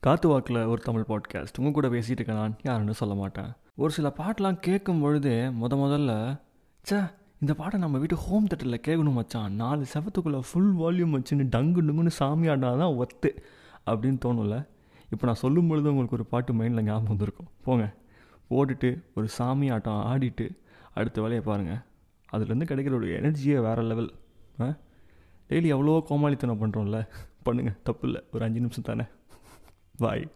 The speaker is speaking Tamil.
காத்து வாக்கில் ஒரு தமிழ் பாட்காஸ்ட் உங்கள் கூட பேசிகிட்டு இருக்கேன் நான் யாருன்னு சொல்ல மாட்டேன். ஒரு சில பாட்டெலாம் கேட்கும் பொழுதே முத முதல்ல ச்சே இந்த பாட்டை நம்ம வீட்டு ஹோம் தேட்டரில் கேட்கணும் மச்சான். நாலு செவத்துக்குள்ளே ஃபுல் வால்யூம் வச்சுன்னு டங்கு டுங்குன்னு சாமி ஆடினா தான் ஒத்து அப்படின்னு தோணும்ல. இப்போ நான் சொல்லும் பொழுது உங்களுக்கு ஒரு பாட்டு மைண்டில் ஞாபகம் வந்திருக்கும். போங்க. போட்டுட்டு ஒரு சாமி ஆட்டம் ஆடிட்டு அடுத்த வேலையை பாருங்கள் அதுலேருந்து கிடைக்கிற ஒரு எனர்ஜியே வேறு லெவல் ஆ? டெய்லி எவ்வளோ கோமாளித்தனம் பண்ணுறோம்ல பண்ணுங்கள் தப்பு இல்லை. ஒரு அஞ்சு நிமிஷம் தானே. Bye.